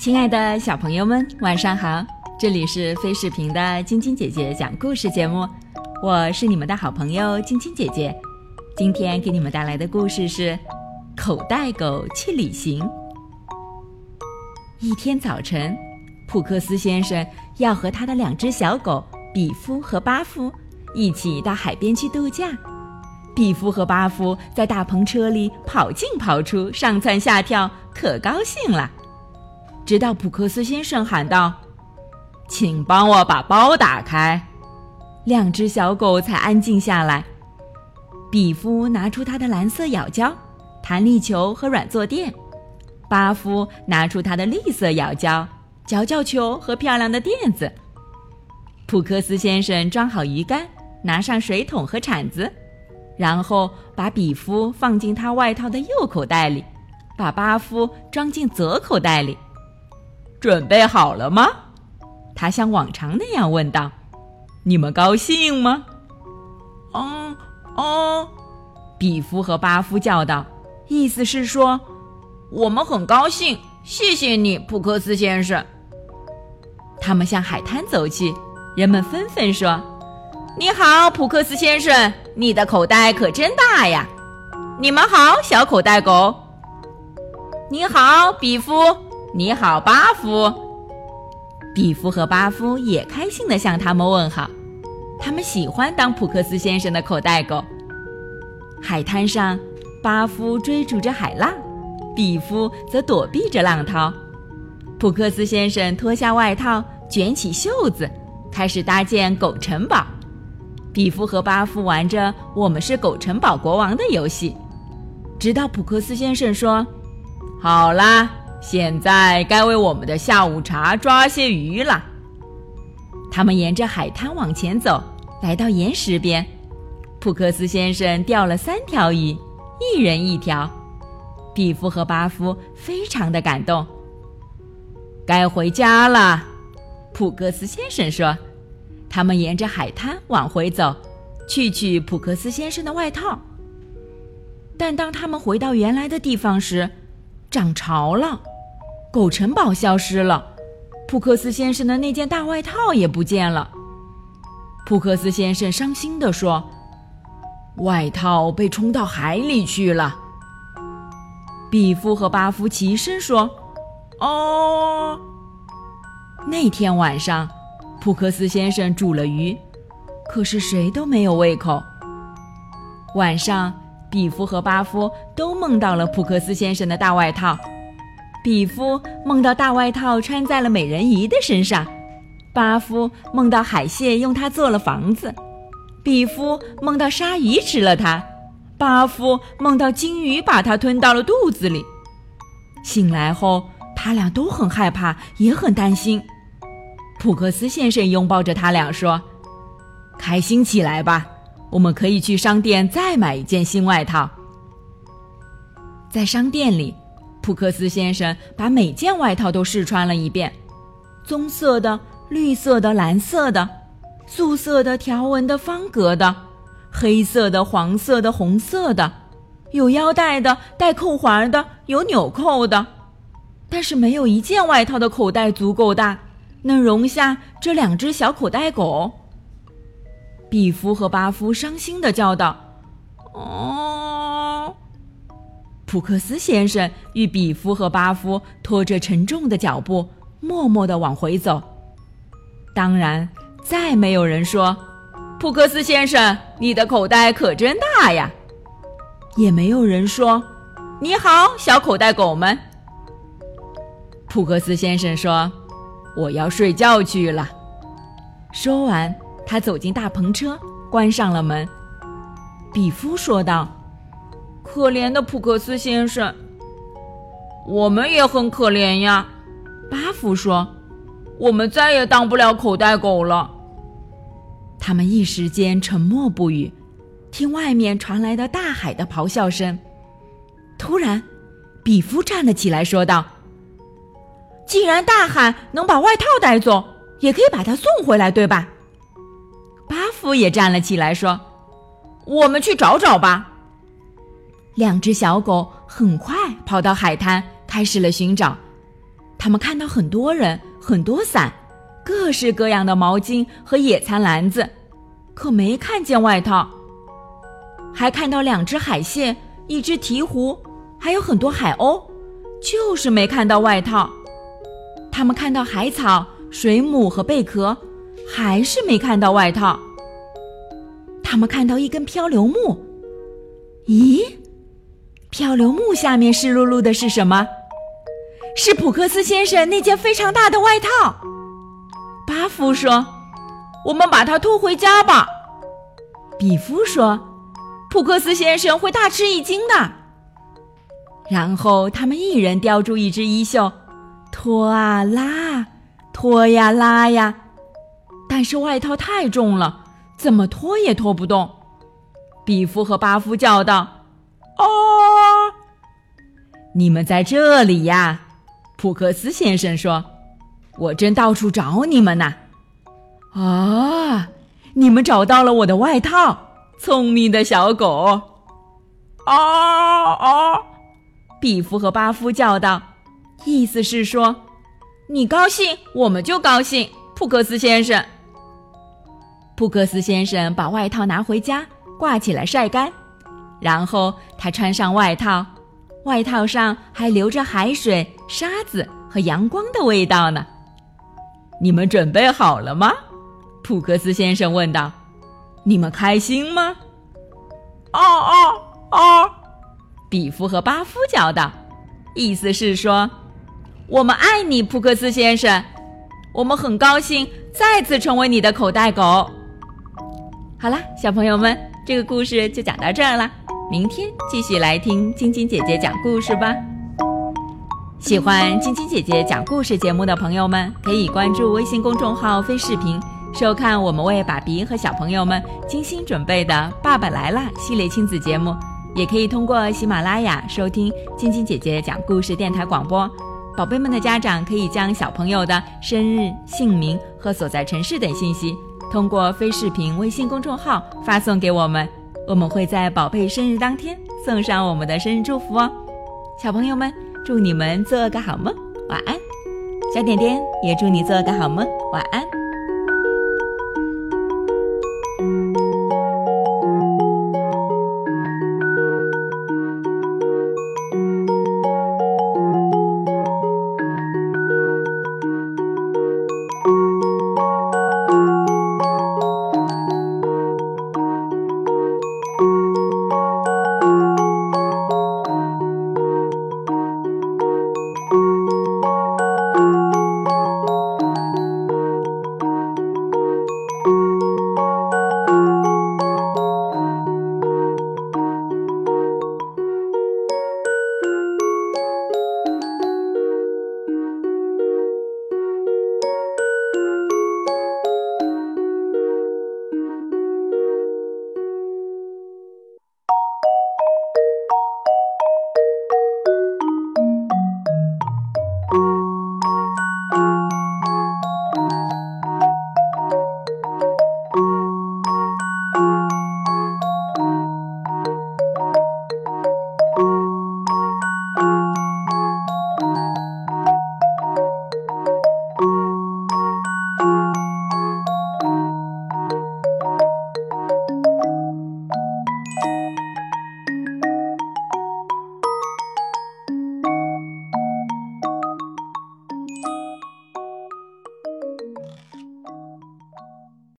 亲爱的小朋友们，晚上好！这里是飞视频的晶晶姐姐讲故事节目，我是你们的好朋友晶晶姐姐。今天给你们带来的故事是《口袋狗去旅行》。一天早晨，普克斯先生要和他的两只小狗比夫和巴夫一起到海边去度假。比夫和巴夫在大篷车里跑进跑出，上蹿下跳，可高兴了。直到普克斯先生喊道：“请帮我把包打开。”两只小狗才安静下来。比夫拿出他的蓝色咬胶、弹力球和软坐垫，巴夫拿出他的绿色咬胶、嚼嚼球和漂亮的垫子。普克斯先生装好鱼竿，拿上水桶和铲子。然后把比夫放进他外套的右口袋里，把巴夫装进左口袋里。准备好了吗？他像往常那样问道：“你们高兴吗？”“嗯，哦。”比夫和巴夫叫道，意思是说：“我们很高兴，谢谢你，普克斯先生。”他们向海滩走去，人们纷纷说。你好，普克斯先生，你的口袋可真大呀！你们好，小口袋狗。你好，比夫。你好，巴夫。比夫和巴夫也开心地向他们问好，他们喜欢当普克斯先生的口袋狗。海滩上，巴夫追逐着海浪，比夫则躲避着浪涛。普克斯先生脱下外套，卷起袖子，开始搭建狗城堡。比夫和巴夫玩着“我们是狗城堡国王”的游戏，直到普克斯先生说：“好啦，现在该为我们的下午茶抓些鱼了。”他们沿着海滩往前走，来到岩石边。普克斯先生钓了三条鱼，一人一条。比夫和巴夫非常的感动。该回家了，普克斯先生说。他们沿着海滩往回走，去取普克斯先生的外套。但当他们回到原来的地方时，涨潮了，狗城堡消失了，普克斯先生的那件大外套也不见了。普克斯先生伤心地说：“外套被冲到海里去了。”比夫和巴夫齐声说：“哦。”那天晚上。普克斯先生煮了鱼，可是谁都没有胃口。晚上，比夫和巴夫都梦到了普克斯先生的大外套。比夫梦到大外套穿在了美人鱼的身上，巴夫梦到海蟹用它做了房子，比夫梦到鲨鱼吃了它，巴夫梦到金鱼把它吞到了肚子里。醒来后，他俩都很害怕，也很担心。普克斯先生拥抱着他俩说：“开心起来吧，我们可以去商店再买一件新外套。”在商店里，普克斯先生把每件外套都试穿了一遍：棕色的、绿色的、蓝色的、素色的、条纹的、方格的、黑色的、黄色的、红色的，有腰带的、带扣环的、有纽扣的，但是没有一件外套的口袋足够大。能容下这两只小口袋狗。比夫和巴夫伤心的叫道：“哦！”普克斯先生与比夫和巴夫拖着沉重的脚步，默默的往回走。当然，再没有人说：“普克斯先生，你的口袋可真大呀！”也没有人说：“你好，小口袋狗们。”普克斯先生说。我要睡觉去了。说完，他走进大篷车，关上了门。比夫说道：“可怜的普克斯先生，我们也很可怜呀。”巴夫说：“我们再也当不了口袋狗了。”他们一时间沉默不语，听外面传来的大海的咆哮声。突然，比夫站了起来，说道。既然大海能把外套带走，也可以把它送回来，对吧？巴夫也站了起来，说：“我们去找找吧。”两只小狗很快跑到海滩，开始了寻找。他们看到很多人、很多伞、各式各样的毛巾和野餐篮子，可没看见外套。还看到两只海蟹、一只鹈鹕，还有很多海鸥，就是没看到外套。他们看到海草、水母和贝壳，还是没看到外套。他们看到一根漂流木，咦？漂流木下面湿漉漉的是什么？是普克斯先生那件非常大的外套。巴夫说：“我们把它拖回家吧。”比夫说：“普克斯先生会大吃一惊的。”然后他们一人叼住一只衣袖，拖啊拉，拖呀拉呀，但是外套太重了，怎么拖也拖不动。比夫和巴夫叫道：“哦，你们在这里呀！”普克斯先生说：“我正到处找你们呢。”啊，你们找到了我的外套，聪明的小狗！啊啊！比夫和巴夫叫道，意思是说：“你高兴，我们就高兴。”普克斯先生。普克斯先生把外套拿回家，挂起来晒干，然后他穿上外套。外套上还留着海水、沙子和阳光的味道呢。你们准备好了吗？普克斯先生问道。你们开心吗？哦哦哦！比夫和巴夫叫道，意思是说，我们爱你，普克斯先生。我们很高兴再次成为你的口袋狗。好了，小朋友们，这个故事就讲到这儿了。明天继续来听晶晶姐姐讲故事吧。喜欢晶晶姐姐讲故事节目的朋友们，可以关注微信公众号“飞视频”，收看我们为爸比和小朋友们精心准备的《爸爸来啦》系列亲子节目。也可以通过喜马拉雅收听晶晶姐姐讲故事电台广播。宝贝们的家长可以将小朋友的生日、姓名和所在城市等信息，通过飞视频微信公众号发送给我们。我们会在宝贝生日当天送上我们的生日祝福哦，小朋友们，祝你们做个好梦，晚安。小点点也祝你做个好梦，晚安。